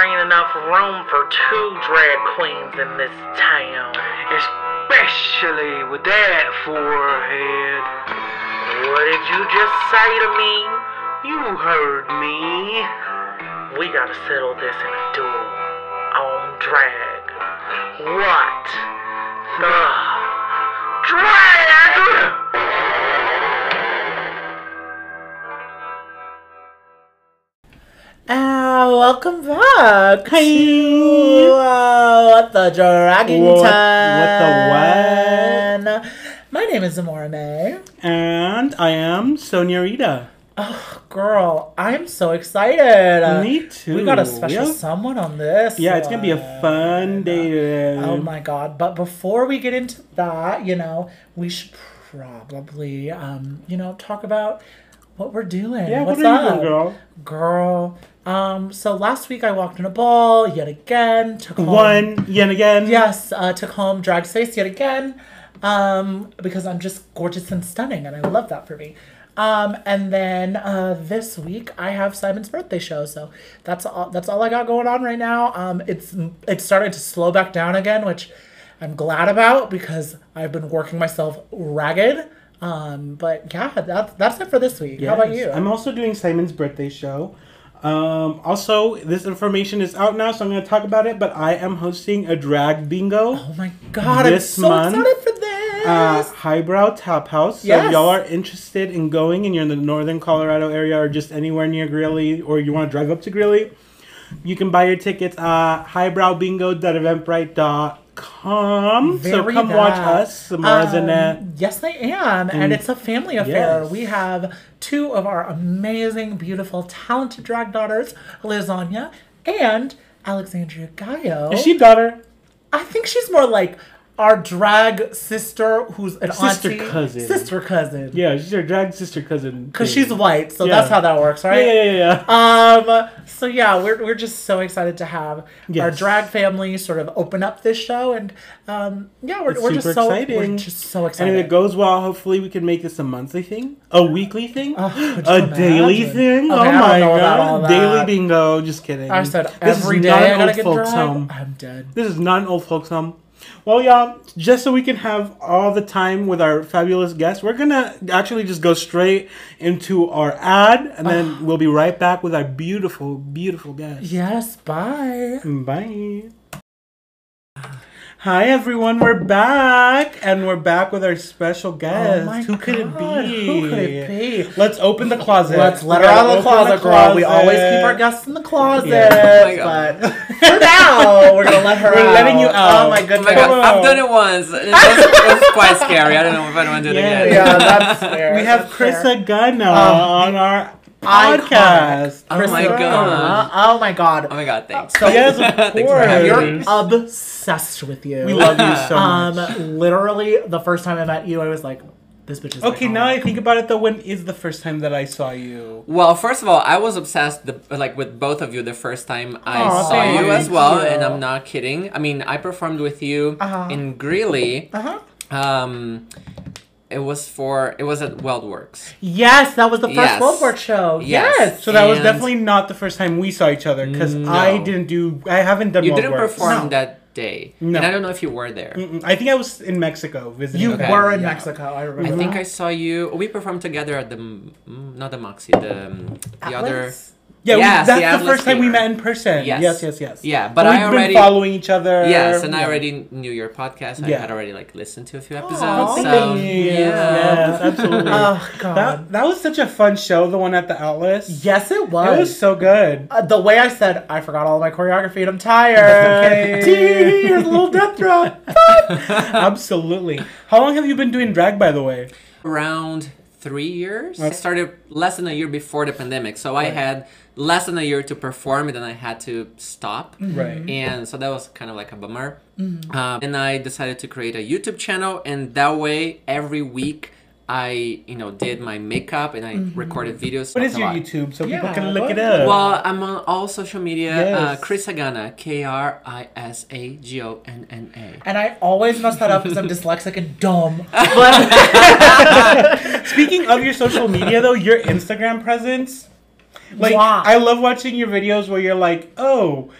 ain't enough room for two drag queens in this town. Especially with that forehead. What did you just say to me? You heard me. We gotta settle this in a duel. On drag. What? The drag! Welcome back to uh, the Dragon What- Time. what the My name is Amora May. And I am Soña Rita. Oh, girl, I'm so excited. Me too. We got a special Yeah. someone on this. Yeah, it's gonna be a fun day today. Oh my god! But before we get into that, you know, we should probably, um, you know, talk about what we're doing. Yeah, What's what are you up, doing, girl? Girl, um, so last week I walked in a ball yet again. Took home, One yet again. Yes, uh, took home drag space yet again, um, because I'm just gorgeous and stunning, and I love that for me. Um, and then uh, this week I have Simon's birthday show, so that's all. That's all I got going on right now. Um, it's it's starting to slow back down again, which I'm glad about because I've been working myself ragged. Um, but yeah, that's that's it for this week. How about you? I'm also doing Simon's birthday show. Um, also, this information is out now, so I'm going to talk about it. But I am hosting a drag bingo. oh my god, This I'm so month, excited for this. uh, Highbrow Tap House. So Yes. if y'all are interested in going and you're in the northern Colorado area or just anywhere near Greeley or you want to drive up to Greeley, you can buy your tickets at highbrowbingo.eventbrite.com. Come so come watch us, Zimmorah's in it. Um, Yes, I am. And And- it's a family affair. Yes. We have two of our amazing, beautiful, talented drag daughters, Lasagna and Alexandria Gallo. Is she daughter? I think she's more like our drag sister who's an Sister auntie. cousin. Sister cousin. Yeah, she's her drag sister cousin. Because she's white, so Yeah. that's how that works, right? yeah, yeah, yeah. Um. So yeah, we're we're just so excited to have our drag family sort of open up this show, and um, yeah, we're, we're just so exciting. we're just so excited And if it goes well, hopefully we can make this a monthly thing, a weekly thing, Oh, a daily imagine? thing. Okay, oh my know about all god, daily bingo. Just kidding. I said This is every day not I an old get folks home. I'm dead. This is not an old folks home. Well, y'all, just so we can have all the time with our fabulous guests, we're gonna actually just go straight into our ad, and then ah. we'll be right back with our beautiful, beautiful guests. Yes. Bye. Bye. Hi everyone, we're back, and we're back with our special guest. Oh my Who could it be? who could it be? Let's open the closet. Let's let her out of the open closet, girl. We always keep our guests in the closet. Yeah. Oh. But for now, we're gonna let her We're out. letting you out. Oh my Oh goodness. my god, I've done it once. It was, it was quite scary. I don't know if I want to do it Yeah. again. Yeah, that's fair. We have That's fair. Krisa Gonna Um, on our iconic. Podcast. Oh my God. Oh my god. Oh my god, thanks. So Yes, of Thanks for course. having You're obsessed with you. We love you so Um, much. literally, the first time I met you, I was like, "This bitch is." Okay, iconic. now I think about it though. When is the first time that I saw you? Well, first of all, I was obsessed the, like with both of you the first time I Aw, saw you as well, you. and I'm not kidding. I mean, I performed with you Uh-huh. in Greeley. Uh-huh. Um, it was for it was at WeldWerks. Yes, that was the first Yes. World War show. Yes. Yes. So that was definitely not the first time we saw each other because No. I didn't do. I haven't done. You Wild didn't Works. perform No. that day, No. and I don't know if you were there. Mm-mm. I think I was in Mexico visiting. You Okay. were in Yeah. Mexico. I remember. I remember. think I saw you. We performed together at the mm, not the Moxie, the um, the other. Atlas? Yeah, we- Yes, that's the the, Atlas first time we met in person. Yes. Yes, yes, yes. Yeah, but we've I already been following each other. Yes, and I already knew your podcast. I Yeah. had already like listened to a few episodes. thank so Yes, yeah. yes, absolutely. Oh God. that, that was such a fun show, the one at the Atlas. yes, it was. It was so good. Uh, the way I said, I forgot all my choreography and I'm tired. Okay. Tee, Here's a little death drop. Absolutely. How long have you been doing drag, by the way? Around three years. I started less than a year before the pandemic, so I had less than a year to perform, and then I had to stop. Right. And so that was kind of like a bummer. Um, and I decided to create a YouTube channel, and that way every week I, you know, did my makeup and I recorded videos. What is your lot. YouTube so people can look it up? Well, I'm on all social media. Uh, Krisa Gonna, K R I S A G O N N A. And I always mess that up because I'm dyslexic and dumb. Speaking of your social media, though, your Instagram presence, like Wow. I love watching your videos where you're like, oh,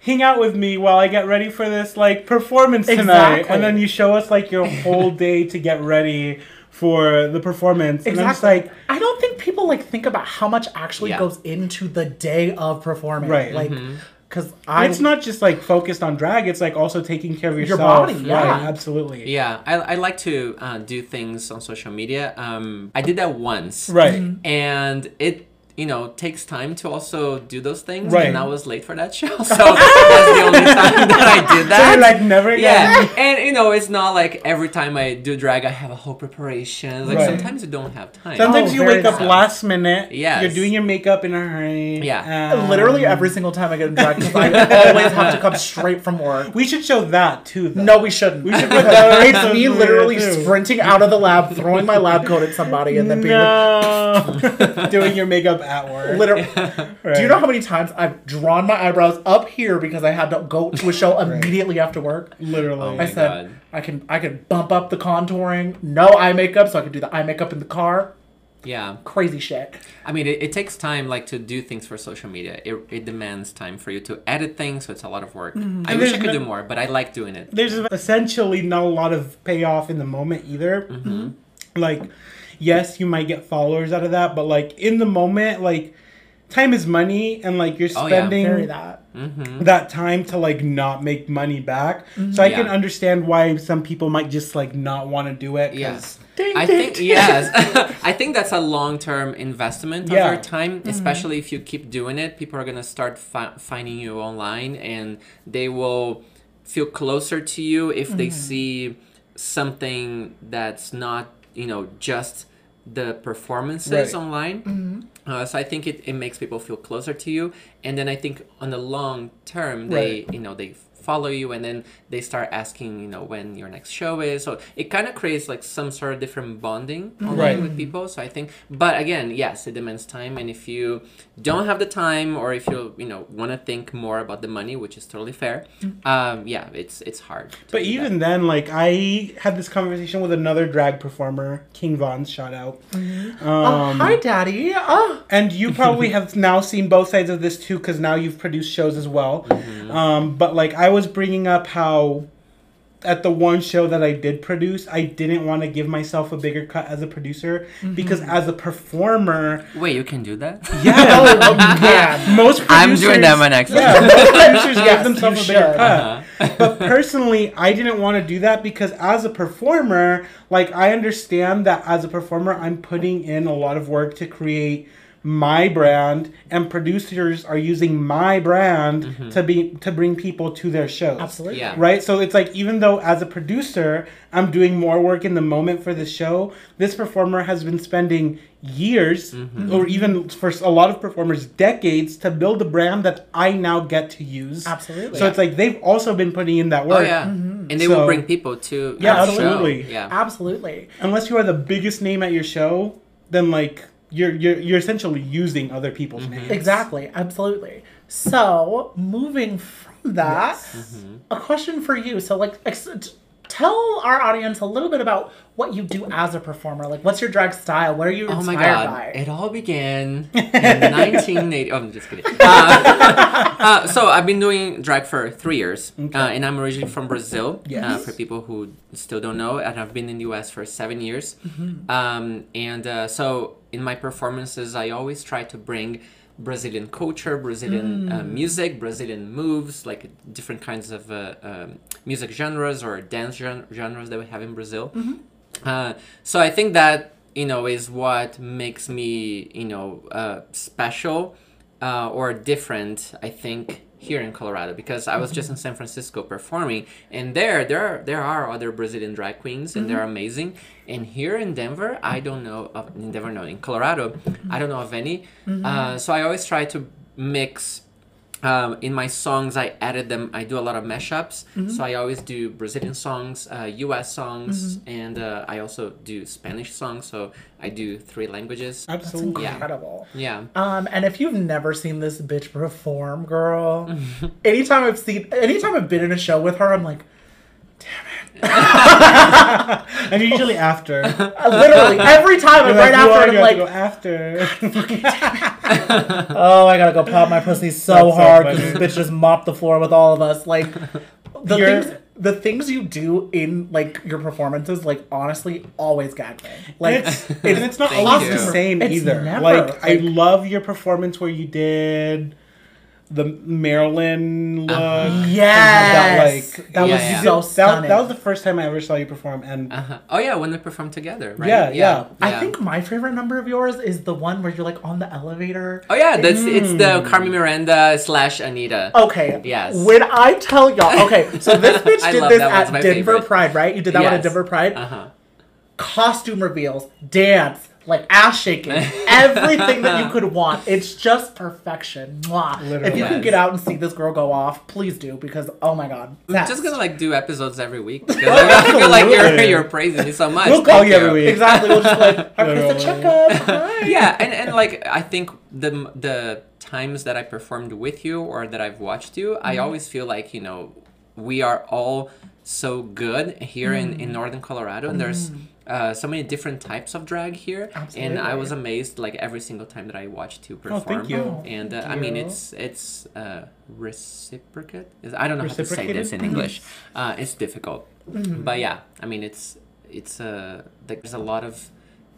hang out with me while I get ready for this like performance tonight, Exactly. and then you show us like your whole day to get ready for the performance. And I'm just Exactly. like, I don't think people like think about how much actually Yeah. goes into the day of performing. Right. Like, because I it's not just like focused on drag; it's like also taking care of yourself. Your body, Right, yeah. absolutely. Yeah, I, I like to uh, do things on social media. Um, I did that once. Right. And it, you know, takes time to also do those things. Right. And I was late for that show. So that's the only time that I did So that. you're like never again. yeah, and you know, it's not like every time I do drag, I have a whole preparation. Like Right. sometimes you don't have time. Sometimes Oh, you very wake up nice. last minute. Yeah. You're doing your makeup in a hurry. Yeah. um, literally every single time I get in drag I always have to come straight from work. We should show that too. Though. No, we shouldn't. We should put that it's me literally sprinting out of the lab, throwing my lab coat at somebody, and then being No. doing your makeup at work. literally. Right. Do you know how many times I've drawn my eyebrows up here because I had to go to a show immediately after work? Literally. Oh I said God. I can I can bump up the contouring, no eye makeup, so I can do the eye makeup in the car. Yeah. Crazy shit. I mean, it, it takes time, like, to do things for social media. It, it demands time for you to edit things, so it's a lot of work. I And wish I could no- do more, but I like doing it. There's essentially not a lot of payoff in the moment either. Mm-hmm. Like, yes, you might get followers out of that, but like in the moment, like time is money, and like you're Oh, yeah. spending that. Mm-hmm. that time to like not make money back. Mm-hmm. So I can understand why some people might just like not want to do it. 'cause- Yes. Ding, I ding, think ding. yes. I think that's a long-term investment of Yeah. your time, mm-hmm. especially if you keep doing it. People are gonna start fi- finding you online, and they will feel closer to you if they mm-hmm. see something that's not, you know, just the performances Right. online. Uh, so I think it, it makes people feel closer to you, and then I think on the long term they Right. you know they follow you and then they start asking you know when your next show is so it kind of creates like some sort of different bonding online Right. with people so i think but again yes it demands time and if you don't have the time or if you you know want to think more about the money which is totally fair um yeah it's it's hard But do that. even then, like I had this conversation with another drag performer, King Von, shout out. Oh, Um, hi, Daddy. Oh, And you probably have now seen both sides of this too, because now you've produced shows as well. Mm-hmm. Um, but like I was bringing up how at the one show that I did produce, I didn't want to give myself a bigger cut as a producer Mm-hmm. because as a performer, wait you can do that yeah, oh man. most i'm doing that producers- my next Yeah, most producers Yes, give themselves a bigger should. cut. Uh-huh. but personally, I didn't want to do that because as a performer, like I understand that as a performer, I'm putting in a lot of work to create my brand and producers are using my brand mm-hmm. to be to bring people to their shows. Absolutely. Yeah. Right? So it's like even though as a producer, I'm doing more work in the moment for the show, this performer has been spending years mm-hmm. or even for a lot of performers decades to build a brand that I now get to use. Absolutely. So it's like they've also been putting in that work. oh work. yeah mm-hmm. and they So- will bring people to Yeah, your show. absolutely. yeah Absolutely. Unless you are the biggest name at your show, then like you're you're you're essentially using other people's Mm-hmm. names. Exactly. Absolutely. So, moving from that, Mm-hmm. a question for you. So, like, ex- t- tell our audience a little bit about what you do as a performer. Like, what's your drag style? What are you Oh inspired my god! by? It all began in 1980. Oh, I'm just kidding. Uh, uh, so I've been doing drag for three years, uh, and I'm originally from Brazil. Uh, Yes. for people who still don't know, and I've been in the U.S. for seven years. Mm-hmm. Um, and uh, so in my performances, I always try to bring Brazilian culture, Brazilian uh, Mm. music, Brazilian moves, like different kinds of uh, um, music genres or dance gen- genres that we have in Brazil. Mm-hmm. Uh, so I think that you know is what makes me you know uh, special uh, or different. I think here in Colorado because I was just mm-hmm. in San Francisco performing, and there there are, there are other Brazilian drag queens and they're mm-hmm. amazing. And here in Denver, I don't know of in Denver, no, in Colorado, I don't know of any. Mm-hmm. Uh, so I always try to mix um, in my songs i added them i do a lot of mashups so i always do brazilian songs uh, us songs and uh, i also do spanish songs so i do three languages That's Absolutely. Yeah. incredible. yeah Um, and if you've never seen this bitch perform, girl, anytime I've seen, anytime I've been in a show with her, I'm like, damn it, and usually after. Literally every time I'm right "You after, are I'm gonna like, go after. oh, I gotta go pop my pussy so That's hard because funny. this bitch just mopped the floor with all of us. Like the You're- things, the things you do in like your performances, like honestly, always gag me. Like and it's, and it's not Thank always the same It's either. never, like, I love your performance where you did the Marilyn look. and how yes, that, like, that Yeah, was yeah. so that, stunning. that was the first time I ever saw you perform, and Uh-huh. Oh yeah, when they perform together, right? Yeah, yeah. I think my favorite number of yours is the one where you're like on the elevator. Oh yeah, that's it's the Mm. Carmen Miranda slash Anitta. Okay. Yes. When I tell y'all, okay, so this bitch did this at Denver favorite. Pride, right? You did that one at Denver Pride. Uh huh. Costume reveals, dance, like ass shaking, everything that you could want. It's just perfection. Mwah. If you can get out and see this girl go off, please do because oh my god, I'm just gonna like do episodes every week because I feel like you're Absolutely. you're praising me so much. We'll call Thank you every week. exactly. We'll just like our Literally. Krisa checkup. Yeah, and, and like I think the the times that I performed with you or that I've watched you, Mm-hmm. I always feel like you know we are all so good here in, Mm. in northern Colorado, and there's uh, so many different types of drag here, and I was amazed like every single time that I watched you Oh, perform. thank you. Oh, And uh, thank I mean, you. it's it's uh, reciprocate. I don't know how to say this in English. Uh, it's difficult, but yeah, I mean, it's it's uh, like there's a lot of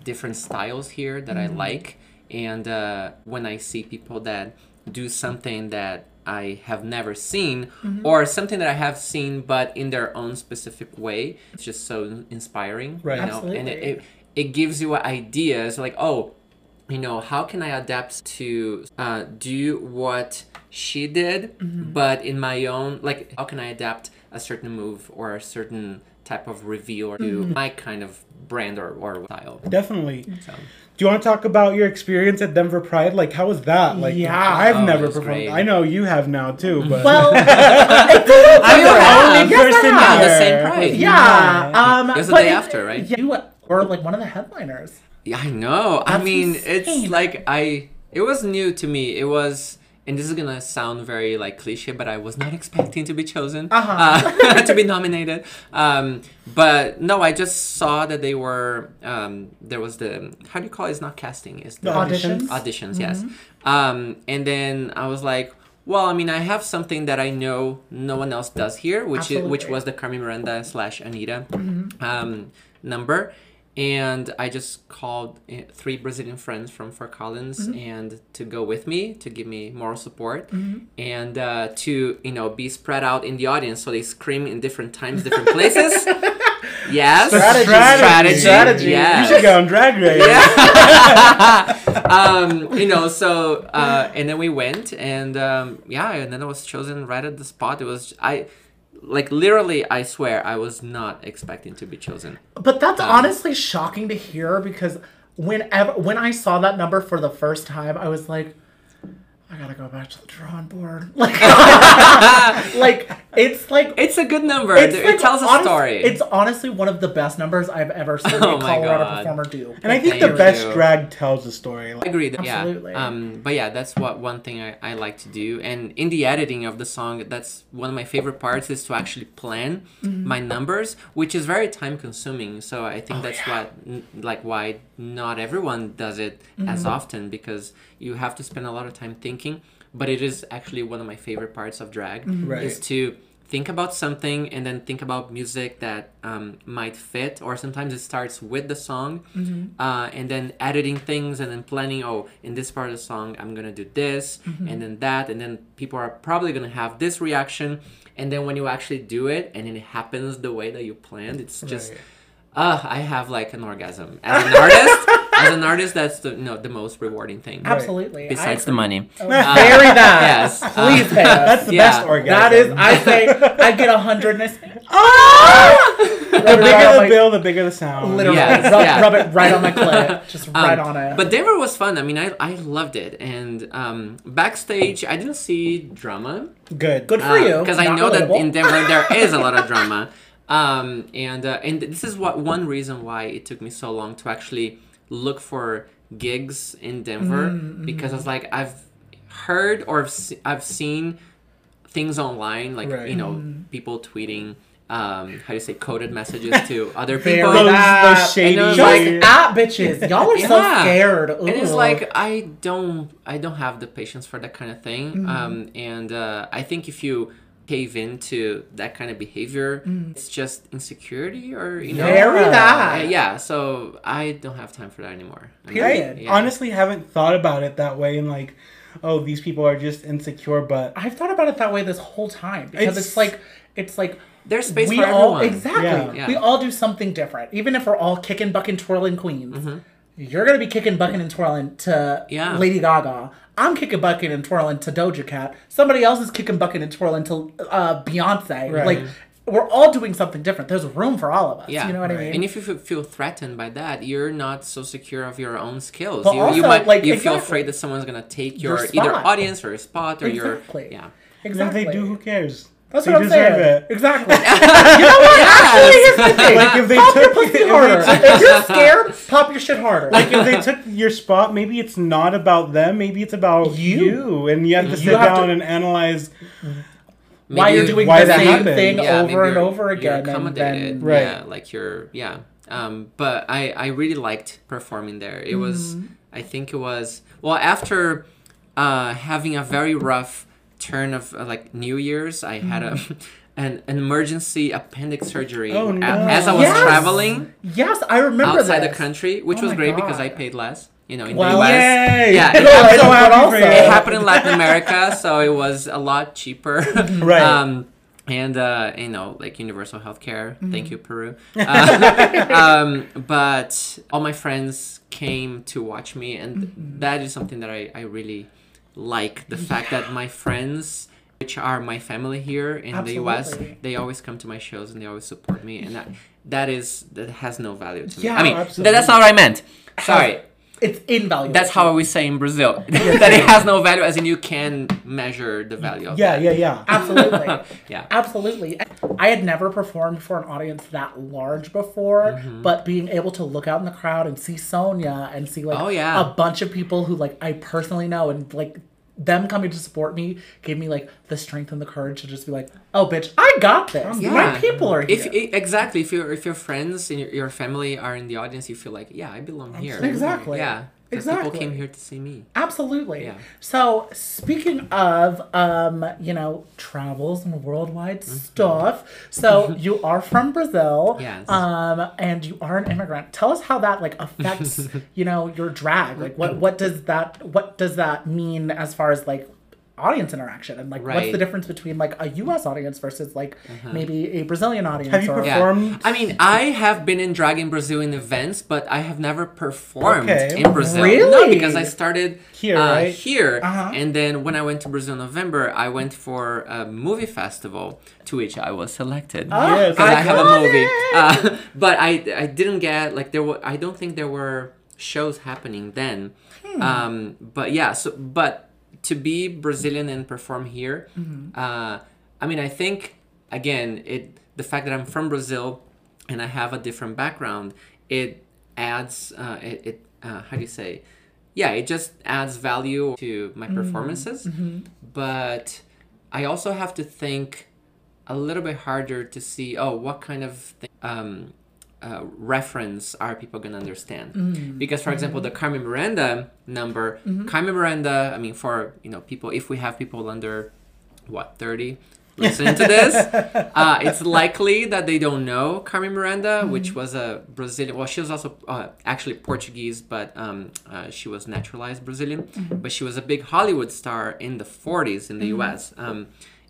different styles here that I like, and uh, when I see people that do something that I have never seen, mm-hmm. or something that I have seen but in their own specific way, it's just so inspiring, Right. You know, and it, it it gives you ideas like oh you know how can i adapt to uh, do what she did mm-hmm. but in my own like how can i adapt a certain move or a certain type of reveal to mm-hmm. my kind of brand or, or style? Definitely. so Do you want to talk about your experience at Denver Pride? Like, how was that? Like, Yeah. I've Oh, never performed. great. I know you have now too, but Well, I'm the only Yes, I person have. here. The same pride. yeah. Um, It was the day it- after, right? Yeah, you were like one of the headliners. Yeah, I know. I mean, insane. it's like I. It was new to me. It was, and this is gonna sound very like cliche, but I was not expecting to be chosen, Uh-huh. uh, to be nominated. Um, but no, I just saw that they were. Um, there was the how do you call it? It's not casting. It's the The auditions? auditions. Yes. Um, and then I was like. Well, I mean, I have something that I know no one else does here, which is, which was the Carmen Miranda slash Anitta um, number, and I just called uh, three Brazilian friends from Fort Collins and to go with me to give me moral support and uh, to you know be spread out in the audience so they scream in different times, different places. yes, Strategy. Strategy. Strategy. Yes. You should go on Drag Race. um, you know, so uh, and then we went, and um, yeah, and then I was chosen right at the spot. It was I, like literally, I swear, I was not expecting to be chosen. But that's Um, honestly shocking to hear because whenever when I saw that number for the first time, I was like, I gotta go back to the drawing board. Like, like it's like It's a good number. it's it like tells a honest- story. It's honestly one of the best numbers I've ever seen Oh a Colorado God. performer do. And I think Thank the best you. drag tells a story. Like, I Like, agree. That, Absolutely. Yeah. Um, but yeah, that's what one thing I, I like to do. And in the editing of the song, that's one of my favorite parts is to actually plan Mm-hmm. my numbers, which is very time consuming. So I think Oh, that's what like why not everyone does it as Mm-hmm. often because you have to spend a lot of time thinking. But it is actually one of my favorite parts of drag Right. is to think about something and then think about music that um, might fit or sometimes it starts with the song uh, and then editing things and then planning oh in this part of the song i'm gonna do this and then that and then people are probably gonna have this reaction and then when you actually do it and it happens the way that you planned it's just Right. Uh, i have like an orgasm as an artist as an artist that's the no the most rewarding thing Absolutely. besides the money Very that. yes. Please Uh, pay us. that's the Yeah. best orgasm. That is, I say, I get a hundred and I say, the bigger the bill, the bigger the sound. Literally, Yes, rub, yeah. rub it right on my clit, just right Um, on it. But Denver was fun. I mean, I, I loved it. And um, backstage, I didn't see drama. Good. good for you, Because I Not know that in Denver there is a lot of drama. Um, and uh, and this is what one reason why it took me so long to actually look for gigs in Denver Mm-hmm. because I was like I've heard or I've, se- I've seen things online like Right. you know people tweeting um, how do you say coded messages to other people. Those, that. those shady. And Just like- at bitches. Y'all are so Yeah. scared. and it's like I don't I don't have the patience for that kind of thing. Mm-hmm. Um, and uh, I think if you cave into that kind of behavior, it's just insecurity or you know. Mm. Very uh, that. yeah, so I don't have time for that anymore. I Period. I Yeah. honestly haven't thought about it that way and like, oh, these people are just insecure, but I've thought about it that way this whole time because it's, It's- like it's like There's space we for all everyone. exactly Yeah. Yeah. we all do something different. Even if we're all kicking, bucking, twirling queens, Mm-hmm. You're gonna be kicking, bucking, and twirling to Yeah. Lady Gaga. I'm kicking, bucking, and twirling to Doja Cat. Somebody else is kicking, bucking, and twirling to uh, Beyonce. Right. Like we're all doing something different. There's room for all of us. Yeah, you know what I mean? And if you feel threatened by that, you're not so secure of your own skills. But you, you also, might like, you feel afraid that someone's gonna take Your your, either audience or your spot or Exactly. your yeah. and exactly. if they do, who cares? That's they what I'm deserve saying. it. Exactly. you know what? Actually, here's the thing. Like if they pop your took, pussy if harder. they took if you're scared, pop your shit harder. like if they took your spot, maybe it's not about them. Maybe it's about You. you, and you have to You sit have down to- and analyze. why you're doing why the same happened. thing Yeah, over and you're- over you're again. And accommodated, then, Right. Yeah, like you're yeah. Um, but I I really liked performing there. It was Mm-hmm. I think it was well after uh, having a very rough turn of uh, like New Year's. I had a an, an emergency appendix surgery Oh, no. as I was Yes! traveling yes, I remember outside the country, which Oh was great because I paid less. You know, in the US. Yay! Yeah, it happened- so It happened in Latin America, so it was a lot cheaper. Right. Um, and uh, you know, like universal healthcare. Thank you, Peru. Uh, um, but all my friends came to watch me, and that is something that I, I really like. The fact that my friends, which are my family here in the US, they always come to my shows and they always support me, and that that is that has no value to me. Yeah, I mean, absolutely. that's not what I meant. Sorry. It's invaluable. That's how we say in Brazil that it has no value, as in you can measure the value of Yeah, that. yeah, yeah. Absolutely. Yeah. Absolutely. I had never performed for an audience that large before, Mm-hmm. but being able to look out in the crowd and see Soña and see like Oh, yeah. a bunch of people who like I personally know and like them coming to support me gave me like the strength and the courage to just be like, "Oh, bitch, I got this. Oh, My people are here." If i- exactly, if your if your friends and your, your family are in the audience, you feel like, yeah, I belong here. Exactly. Yeah. 'Cause People Exactly. came here to see me. Absolutely. Yeah. So speaking of um, you know, travels and worldwide stuff, so you are from Brazil. Yes. Um, and you are an immigrant. Tell us how that like affects, you know, your drag. Like what what does that what does that mean as far as like audience interaction and like what's the difference between like a US audience versus like maybe a Brazilian audience Have you or Yeah. Performed? I mean, I have been in drag in Brazil in events, but I have never performed Okay. in Brazil. Really? No, because I started Here, uh, right? Here, Uh-huh. and then when I went to Brazil in November, I went for a movie festival to which I was selected. Yes. because I, have a movie. Uh, but I I didn't get like there were I don't think there were shows happening then. Hmm. Um, but yeah, so but to be Brazilian and perform here, Mm-hmm. uh, I mean I think again it the fact that I'm from Brazil and I have a different background it adds uh, it, it uh, how do you say? Yeah it just adds value to my performances. But I also have to think a little bit harder to see oh what kind of thing, um, uh, reference are people going to understand because for example the carmen miranda number carmen miranda i mean for you know people if we have people under what 30 listening to this uh, it's likely that they don't know carmen miranda which was a brazilian well she was also uh, actually portuguese but um, uh, she was naturalized brazilian. But she was a big hollywood star in the 40s in the us um,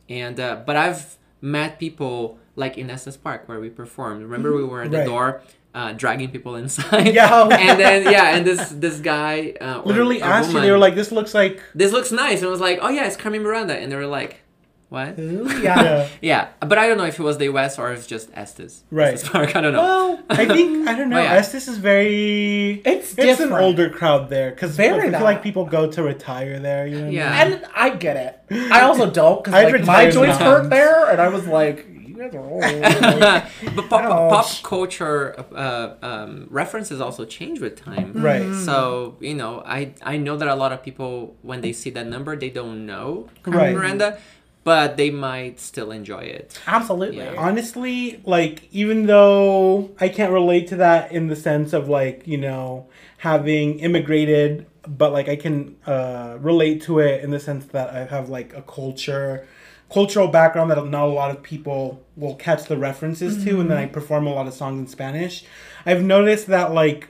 and uh, but i've met people like in Estes Park where we performed. Remember we were at the Right. door uh, dragging people inside. Yeah. and then yeah, and this this guy uh, Literally a asked you. They were like, "This looks like." "This looks nice," and I was like, "Oh yeah, it's Carmen Miranda," and they were like, "What?" Ooh, yeah. Yeah. Yeah, but I don't know if it was the US or if it's just Estes. Right. Estes Park. I don't know. Well, I think I don't know. Yeah. Estes is very. It's It's an older crowd there because I feel that. like people go to retire there. You know. what I mean? Yeah. And I get it. I also don't because like, my joints hurt there, and I was like, "You old." But pop, pop Ouch. culture uh, um, references also change with time. Right. So you know, I I know that a lot of people when they see that number, they don't know Right. Miranda, but they might still enjoy it. Absolutely. Yeah. honestly like even though i can't relate to that in the sense of like you know having immigrated but like i can uh relate to it in the sense that i have like a culture cultural background that not a lot of people will catch the references to and then mm-hmm. i perform a lot of songs in spanish. I've noticed that like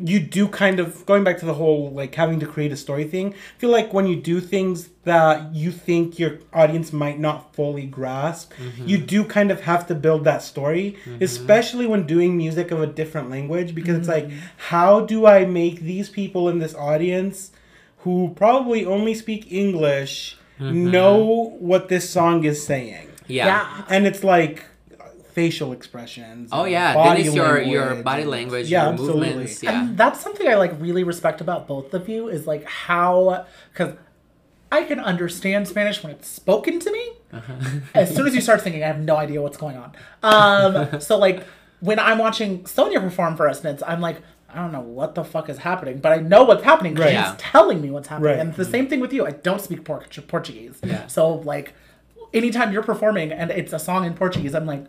you do kind of going back to the whole like having to create a story thing I feel like when you do things that you think your audience might not fully grasp you mm-hmm. do kind of have to build that story mm-hmm. especially when doing music of a different language because it's like how do i make these people in this audience who probably only speak english know what this song is saying Yeah. Yeah. and it's like facial expressions Oh yeah, body then it's your your language body language, yeah your absolutely. movements. Yeah. And that's something I like really respect about both of you is like how because I can understand Spanish when it's spoken to me. Uh-huh. As soon as you start singing, I have no idea what's going on. Um, so like when I'm watching Soña perform, for instance, I'm like. I don't know what the fuck is happening, but I know what's happening. 'cause Right. She's Yeah. telling me what's happening, Right. and the same thing with you. I don't speak Por- Portuguese, Yeah. so like, anytime you're performing and it's a song in Portuguese, I'm like,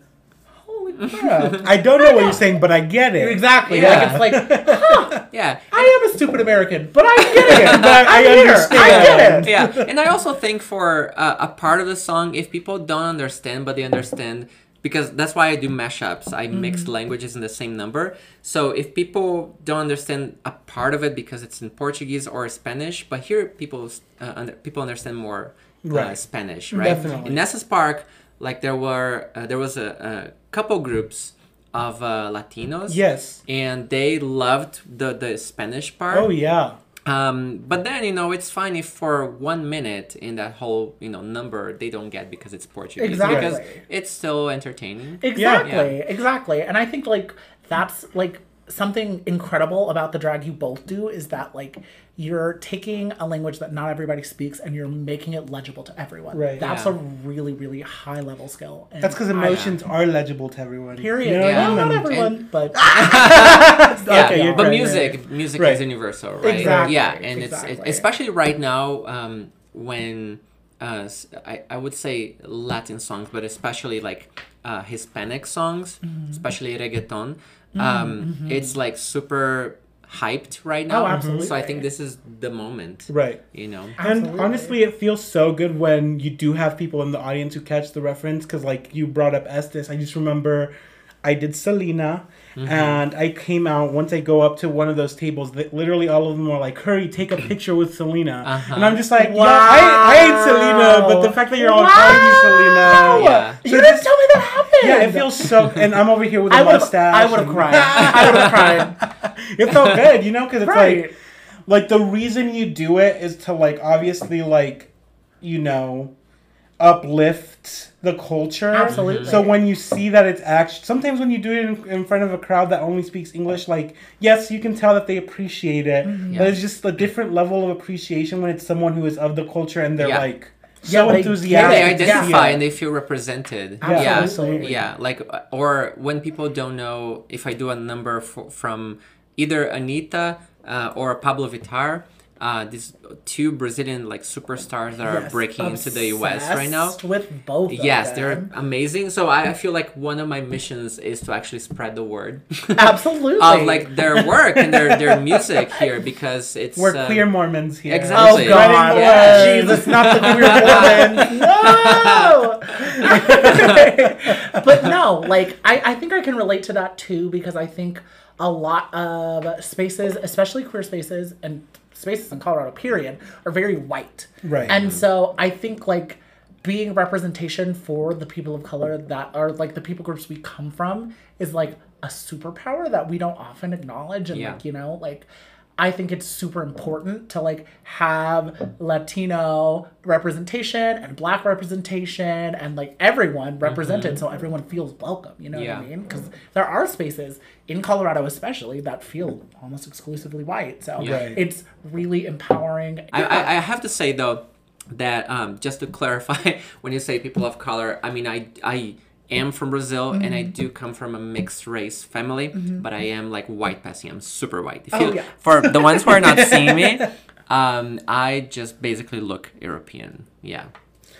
holy crap! I don't know what you're saying, but I get it. exactly. Yeah. Like it's like, huh, yeah. I am a stupid American, but I'm getting it. But I here. understand. I get it. yeah, and I also think for uh, a part of the song, if people don't understand, but they understand, because that's why I do mashups. I mix languages in the same number. So if people don't understand a part of it because it's in Portuguese or Spanish, but here people uh, under, people understand more uh, Right. Spanish, right? Definitely. In Estes Park, like there were uh, there was a, a couple groups of uh, Latinos. Yes. And they loved the the Spanish part. Oh yeah. Um, but then you know it's fine if for one minute in that whole you know number they don't get because it's Portuguese because Exactly. it's still entertaining. Exactly, exactly. And I think like that's like something incredible about the drag you both do is that like you're taking a language that not everybody speaks and you're making it legible to everyone. Right. That's Yeah. a really, really high level skill. And That's because emotions are legible to everyone. Period. You know what I Well, mean? not And- everyone, but Yeah, Okay, you're but right, music, music Right. is universal, right? Exactly, Yeah, and it's it, especially right now um, when uh, s- I I would say Latin songs, but especially like uh, Hispanic songs, Mm-hmm. especially reggaeton. Um, It's like super hyped right now. Oh, absolutely. So I think this is the moment. Right. You know. And Absolutely. honestly, it feels so good when you do have people in the audience who catch the reference. Because, like, you brought up Estes. I just remember I did Selena, and I came out once I go up to one of those tables. That literally all of them were like, "Hurry, take a picture with Selena," Uh-huh. and I'm just like, "Yeah, I, I ain't Selena," but the fact that you're all calling me Selena, Yeah. you didn't tell me that happened. yeah, it feels so. And I'm over here with a I mustache. I would have cried. I would have cried. it felt good, you know, because it's Right. like, like the reason you do it is to like obviously like, you know, uplift the culture. Absolutely. So when you see that it's actually sometimes when you do it in, in front of a crowd that only speaks English, like yes, you can tell that they appreciate it, Mm-hmm. but it's just a different level of appreciation when it's someone who is of the culture and they're Yeah. like so they get it. enthusiastic. they Yeah. identify Yeah. and they feel represented. Yeah, Absolutely. Yeah, like uh, or when people don't know if I do a number for, from either Anitta uh, or Pabllo Vittar, uh, these two Brazilian like superstars that are breaking into the US right now. With both. of Yes, they're amazing. So I feel like one of my missions is to actually spread the word absolutely of like their work and their, their music here because it's We're uh, queer Mormons here. Exactly. Oh. God! Yeah. Jesus, not the queer woman. No. but no, like I, I think I can relate to that too because I think a lot of spaces, especially queer spaces and spaces in Colorado, period, are very white. Right. And mm-hmm. so I think like being representation for the people of color that are like the people groups we come from is like a superpower that we don't often acknowledge and Yeah. like you know like I think it's super important to like have Latino representation and black representation and like everyone represented so everyone feels welcome, you know Mm-hmm. Yeah. what I mean? Cuz there are spaces in Colorado especially that feel almost exclusively white. So Yeah. It's really empowering. I, I, I have to say though that um, just to clarify, when you say people of color, I mean I I am from Brazil and Mm-hmm. I do come from a mixed race family, but I am like white passing. I'm super white. If Oh, you, yeah. For the ones who are not seeing me, um, I just basically look European. Yeah,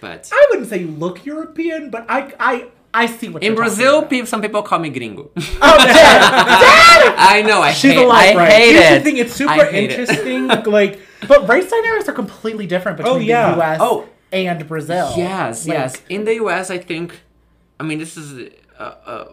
but I wouldn't say you look European, but I I I see what in Brazil, people, some people call me gringo. Oh, Dad, Dad! I know. I She's hate. alive, I right? hate Here's it. the thing, it's super I hate it. interesting. like, But race dynamics are completely different between Oh, yeah. the U.S. Oh. and Brazil. Yes, Like, yes. In the U.S., I think, I mean, this is a, a,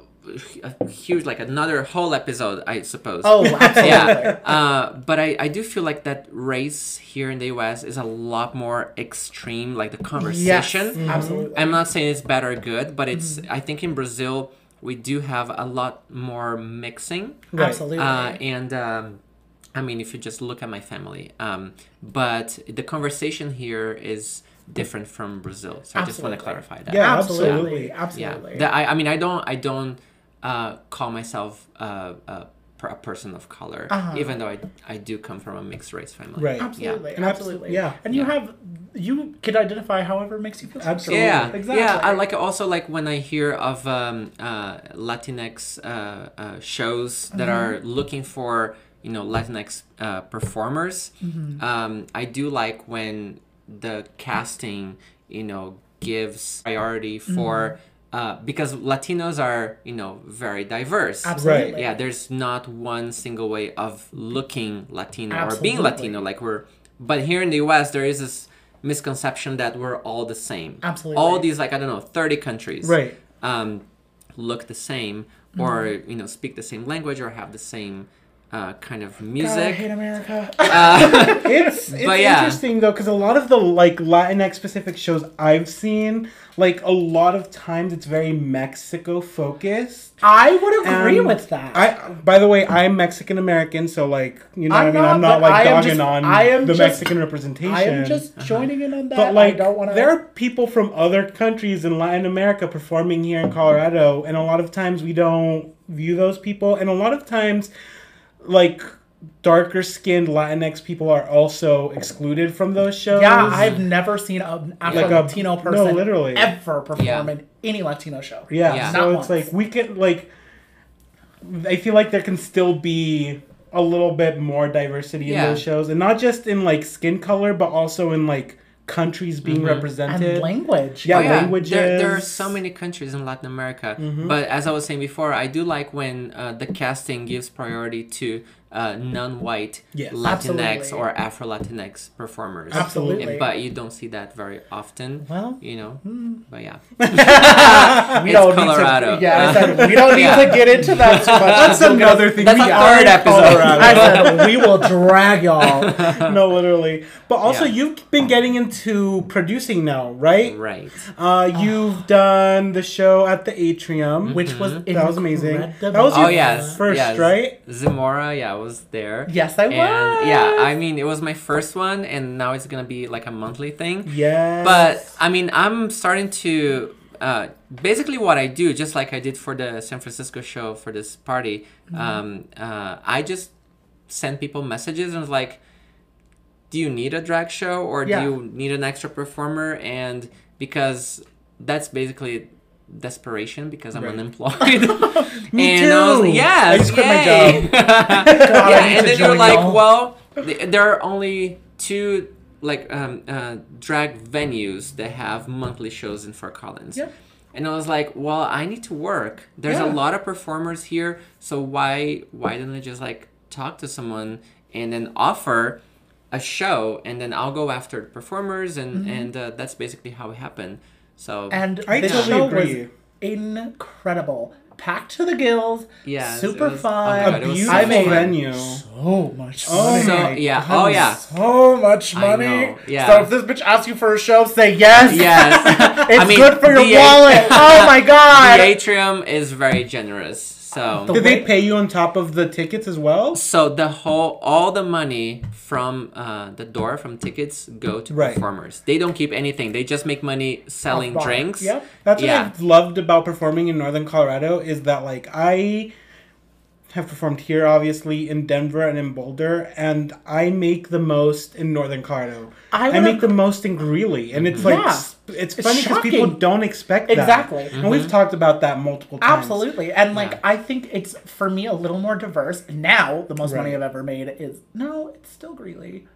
a huge, like another whole episode, I suppose. Oh, absolutely. yeah. Uh, but I, I do feel like that race here in the U.S. is a lot more extreme, like the conversation. Yes, conversation. absolutely. I'm not saying it's bad or good, but it's. Mm-hmm. I think in Brazil we do have a lot more mixing. Right. Absolutely. Uh, and um, I mean, if you just look at my family, um, but the conversation here is different from Brazil. So I just want to clarify that. Yeah, absolutely, absolutely. absolutely. Yeah. That, I, I mean, I don't, I don't uh, call myself uh, a, per- a person of color, Uh-huh. even though I, I do come from a mixed race family. Right. Absolutely, And absolutely. yeah. And you Yeah. have you can identify however makes you feel. Absolutely. Yeah, Exactly. yeah. I like also like when I hear of um, uh, Latinx uh, uh, shows that are looking for you know Latinx uh, performers. Um, I do like when the casting you know gives priority for uh, because Latinos are you know very diverse. Absolutely. Yeah, there's not one single way of looking Latino or being Latino. Like we're, but here in the U.S. there is this misconception that we're all the same. Absolutely. All these like I don't know, thirty countries. Right. Um, look the same, Mm-hmm. or you know, speak the same language, or have the same uh, kind of God, I music. hate America. It's it's But yeah. interesting though because a lot of the like Latinx specific shows I've seen, like a lot of times it's very Mexico focused. I would agree Um, with that. I, by the way, I'm Mexican American, so like, you know, what I I'm mean, I'm not, not like I am dogging just- on I am the just- Mexican representation. I am just joining in on that. But like, I don't want to. there are people from other countries in Latin America performing here in Colorado, and a lot of times we don't view those people, and a lot of times, like darker skinned Latinx people are also excluded from those shows. Yeah, I've never seen an Afro Like a- Latino no, person literally. ever perform Yeah. in any Latino show. Yeah, Yeah. so Not it's once. like we can like I feel like there can still be a little bit more diversity Yeah. in those shows and not just in like skin color but also in like countries being Mm-hmm. represented. And language. Yeah, Oh, yeah. languages. There, there are so many countries in Latin America. But as I was saying before, I do like when uh, the casting gives priority to uh, non-white Yes. Latinx Absolutely. or Afro Latinx performers. Absolutely. And- But you don't see that very often. Well, you know. But yeah. we It's don't Colorado. Need to, yeah, I said we don't need Yeah. to get into that too much. That's We'll get- another thing. That's we a are third episode. Colorado. I said we will drag y'all. no, literally. But also, Yeah. you've been getting into producing now, right? Right. Uh, you've done the show at the Atrium, Which was that was amazing. incredible. That was Oh your yes. first, yes. right? Zimmorah, yeah, I was there. Yes, I was. Yeah, I mean, it was my first one, and now it's gonna be like a monthly thing. Yes. But I mean, I'm starting to uh, basically what I do, just like I did for the San Francisco show for this party. Um, uh, I just send people messages and was like, "Do you need a drag show, or Yeah. do you need an extra performer?" And because that's basically desperation because I'm Right. unemployed. Me and I was too. like, yes, I just quit my job. God, yeah, and then you're like, y'all. well, th- there are only two like um, uh, drag venues that have monthly shows in Fort Collins. Yep. And I was like, well, I need to work. There's Yeah. a lot of performers here, so why why don't I just like talk to someone and then offer a show, and then I'll go after the performers, and and uh, that's basically how it happened. So And I the totally show agree. was incredible. Packed to the gills. Yeah, it Super was- oh fun. my God, A it was beautiful I made venue. so much Oh money. so yeah, God, oh yeah, So much money. yeah. So if this bitch asks you for a show, say yes. yes. It's I mean, good for your a- wallet. oh my god. The atrium is very generous. So The Did they pay you on top of the tickets as well? So the whole, all the money from uh, the door from tickets go to Right. performers. They don't keep anything. They just make money selling drinks. Yeah, That's what Yeah. I've loved about performing in Northern Colorado is that like I have performed here obviously in Denver and in Boulder and I make the most in Northern Colorado. I I, make the most in Greeley and it's like Yeah. it's, It's funny because people don't expect that. Exactly. And we've mm-hmm. talked about that multiple times. Absolutely. And like Yeah. I think it's for me a little more diverse. Now the most money I've ever made is no, it's still Greeley.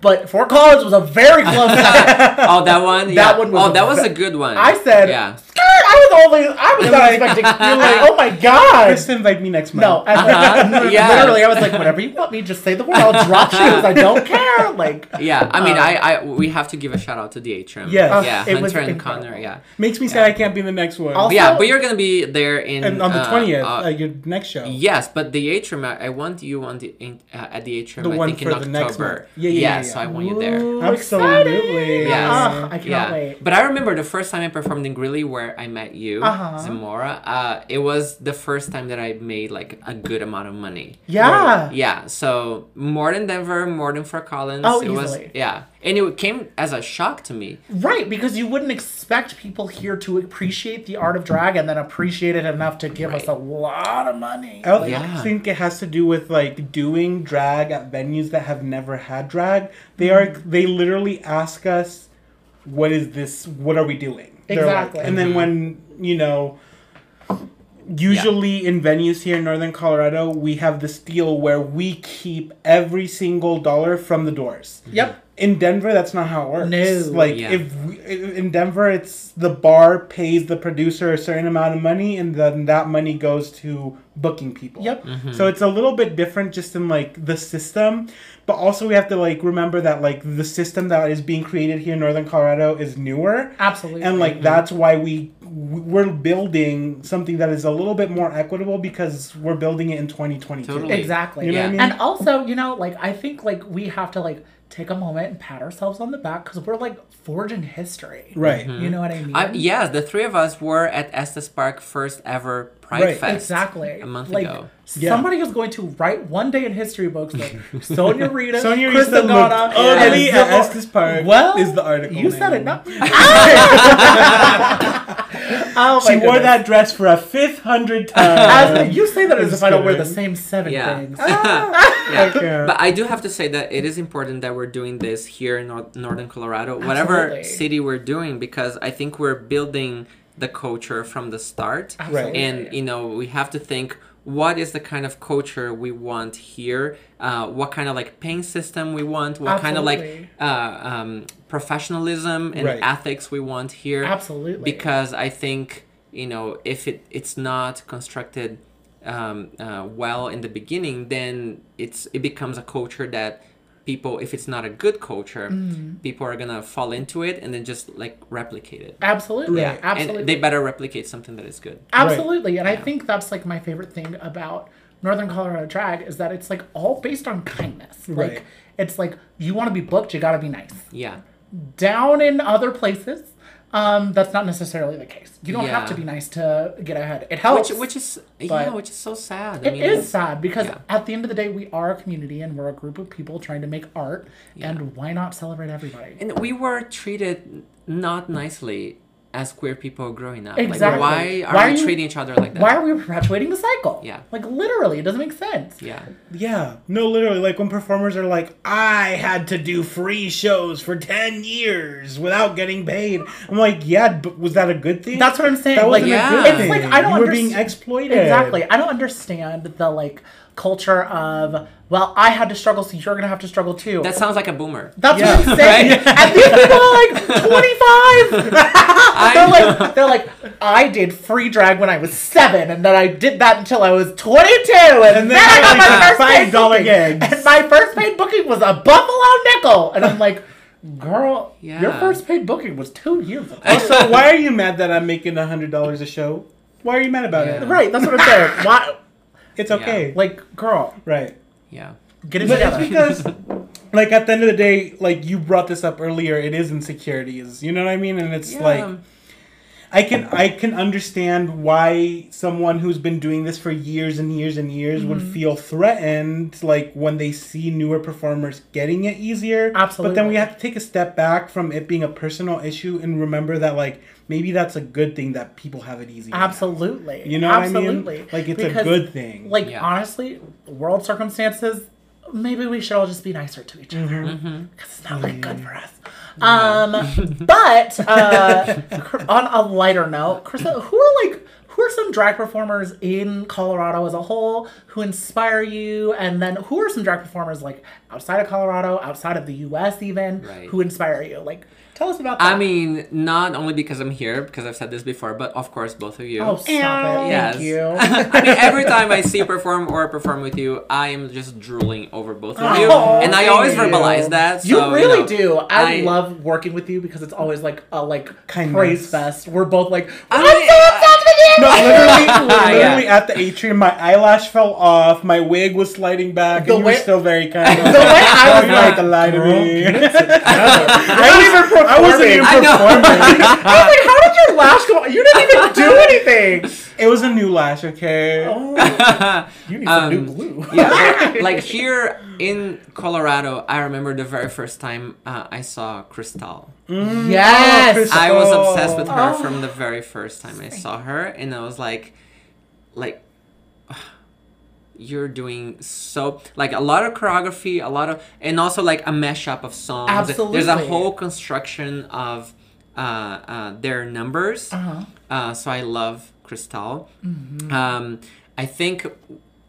But Fort Collins was a very close second. Oh, that one. Yeah. one was Oh, a that was a good one. I said, Yeah. skirt. I was only, I was not expecting. you're like, like- oh my god. Just invite me next month. No, I, Uh-huh. Yeah. literally, I was like, whatever you want me, just say the word. I'll drop shoes. I don't care. Like, Yeah, I mean, Uh, I, I, we have to give a shout out to the atrium. Yes. Uh, yeah, it was Hunter and incredible. Connor. Yeah, makes me sad I can't be in the next one. Also- yeah, but you're gonna be there in and on the uh, twentieth, uh, uh, your next show. Yes, but the atrium, I, I want you on the in, uh, at the atrium. The I one think in for the next October. month. Yeah, yeah, yeah, So yeah. I want you there. ooh, Absolutely. exciting. Yes. Ah, I cannot yeah, wait. but I remember the first time I performed in Greeley, where I met you, Uh-huh. Zimmorah. Uh, it was the first time that I made like a good amount of money. Yeah. Yeah, so more than Denver, more than Fort Collins. Oh, it was easily. yeah, and it came as a shock to me. Right, because you wouldn't expect people here to appreciate the art of drag and then appreciate it enough to give us a lot of money. I also Yeah. think it has to do with like doing drag at venues that have never had drag. They are Mm-hmm. they literally ask us, "What is this? What are we doing?" They're like- Exactly. and then when you know, usually in venues here in Northern Colorado, we have this deal where we keep every single dollar from the doors. Yep. In Denver, that's not how it works. No. Like Yeah. if we, in Denver, it's the bar pays the producer a certain amount of money, and then that money goes to booking people. Yep. Mm-hmm. So it's a little bit different just in like the system, but also we have to like remember that like the system that is being created here in Northern Colorado is newer. Absolutely. And like mm-hmm. that's why we we're building something that is a little bit more equitable because we're building it in 2022. Totally. Exactly. You know what I mean? And also, you know, like I think like we have to like take a moment and pat ourselves on the back because we're like forging history. Right. You know what I mean? I, yes, the three of us were at Estes Park first ever Pride Right. Fest. Exactly. A month like, ago. Yeah. Somebody is going to write one day in history books that Sonia Rita, Sonia Chris Rita looked Agata, ugly and at Estes Park Well, is the article You said it, not oh my She wore that dress for a fifth hundred As, times. you say that as if I don't wear the same seven Yeah. things. Yeah. Okay. But I do have to say that it is important that we're doing this here in Nor- Northern Colorado, whatever Absolutely. city we're doing, because I think we're building the culture from the start. Absolutely. And, you know, we have to think what is the kind of culture we want here, uh, what kind of like paying system we want, what kind of like uh, um, professionalism and Right. ethics we want here. Absolutely. Because I think, you know, if it, it's not constructed um, uh, well in the beginning, then it's it becomes a culture that people, if it's not a good culture, Mm-hmm. people are gonna fall into it and then just like replicate it. Absolutely. yeah Absolutely. And they better replicate something that is good. Absolutely. And I think that's like my favorite thing about Northern Colorado drag is that it's like all based on kindness. Like Right. it's like you want to be booked, you got to be nice. Yeah. Down in other places, um, that's not necessarily the case. You don't have to be nice to get ahead. It helps. Which, which is yeah, which is so sad. I It is mean, sad because yeah. at the end of the day, we are a community and we're a group of people trying to make art. And why not celebrate everybody? And we were treated not nicely as queer people growing up. Exactly. Like, why are Why are we you- treating each other like that? Why are we perpetuating the cycle? Yeah. Like literally, it doesn't make sense. Yeah. Yeah, no, literally, like when performers are like, I had to do free shows for 10 years without getting paid. I'm like, yeah, but was that a good thing? That's what I'm saying. That like, wasn't Yeah. a good it's like I don't You were underst- being exploited. Exactly. I don't understand the like culture of well, I had to struggle, so you're gonna have to struggle too. That sounds like a boomer. That's Yeah. what I'm saying. and these people are like 25. they're like they're like I did free drag when I was seven, and then I did that until I was 22, and, And then, then I got I my did first paid $5 booking. gigs. And my first paid booking was a Buffalo nickel, and I'm like, girl, your first paid booking was two years ago. Also, why are you mad that I'm making $100 a show? Why are you mad about Yeah. it? right. That's what I'm saying. Why? It's okay. Like, girl, right. Yeah. get it But together. it's because, like, at the end of the day, like, you brought this up earlier, it is insecurities. You know what I mean? And it's Yeah. like, I can I can understand why someone who's been doing this for years and years and years would Mm-hmm. feel threatened like when they see newer performers getting it easier. Absolutely. But then we have to take a step back from it being a personal issue and remember that like maybe that's a good thing that people have it easier. now. Absolutely. You know what I mean? Absolutely. Like, it's a good thing. Like Yeah. honestly, world circumstances, maybe we should all just be nicer to each other because Mm-hmm. it's not like good for us. Um, but uh, on a lighter note, Krisa, who are like who are some drag performers in Colorado as a whole who inspire you? And then who are some drag performers like outside of Colorado, outside of the US even, Right. who inspire you? Like, tell us about that. I mean, not only because I'm here, because I've said this before, but of course, both of you. oh, stop it. Yes. Thank you. I mean, every time I see you perform or perform with you, I am just drooling over both of you, Oh, and I always you. verbalize that. You so, really know, do. I, I- love working with you because it's always like a like Kindness. praise fest. We're both like, I No, literally, Yeah. literally at the atrium, my eyelash fell off, my wig was sliding back, The and you were still very kind. The way I was you like, like to lie to me. get. I You're not even performing. I wasn't even performing. I was like, how did your lash go? You didn't even do anything. it was a new lash, okay? Oh, you need some new Um, glue. yeah, but, like here in Colorado, I remember the very first time uh, I saw Crystal. Yes. Crystal. I was obsessed with her Oh. from the very first time I saw her, and I was like, like, you're doing so like a lot of choreography, a lot of, and also like a mashup of songs. Absolutely. There's a whole construction of uh, uh, their numbers. Uh-huh. Uh, so I love Cristal. Mm-hmm. Um, I think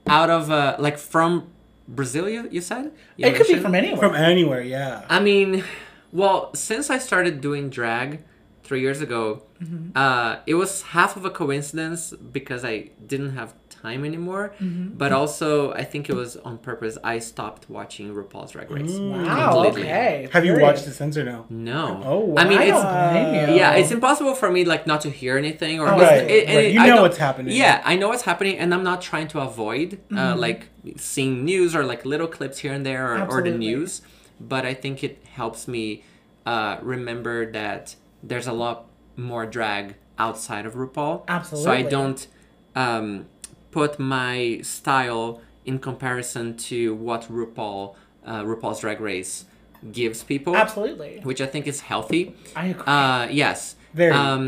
out of uh, like from Brazil, you, you said You It could be from anywhere. From anywhere, yeah. I mean, well, since I started doing drag three years ago, Mm-hmm. uh, it was half of a coincidence because I didn't have time anymore. Mm-hmm. But also, I think it was on purpose. I stopped watching RuPaul's Drag Race. wow. completely. Okay. Have you watched it since or no? No. Oh, I mean, it's don't blame you. yeah, it's impossible for me like not to hear anything or Oh, right, it- and right. it- You I know what's happening. Yeah, I know what's happening, and I'm not trying to avoid Mm-hmm. uh, like seeing news or like little clips here and there or, or the Absolutely. news. But I think it helps me uh, remember that there's a lot more drag outside of RuPaul. Absolutely. So I don't um, put my style in comparison to what RuPaul uh, RuPaul's Drag Race gives people Absolutely. which I think is healthy. I agree. Uh, yes. Very. Um,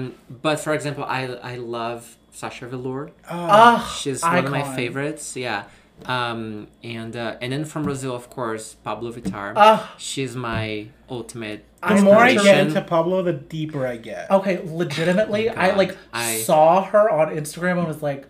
but for example, I I love Sasha Velour. Ah, She's one of my favorites. Yeah. Um, and uh, and then from Brazil, of course, Pabllo Vittar. Ah. She's my ultimate. The I more I get inspiration. into Pabllo, the deeper I get. Okay, legitimately, I like I- saw her on Instagram and was like,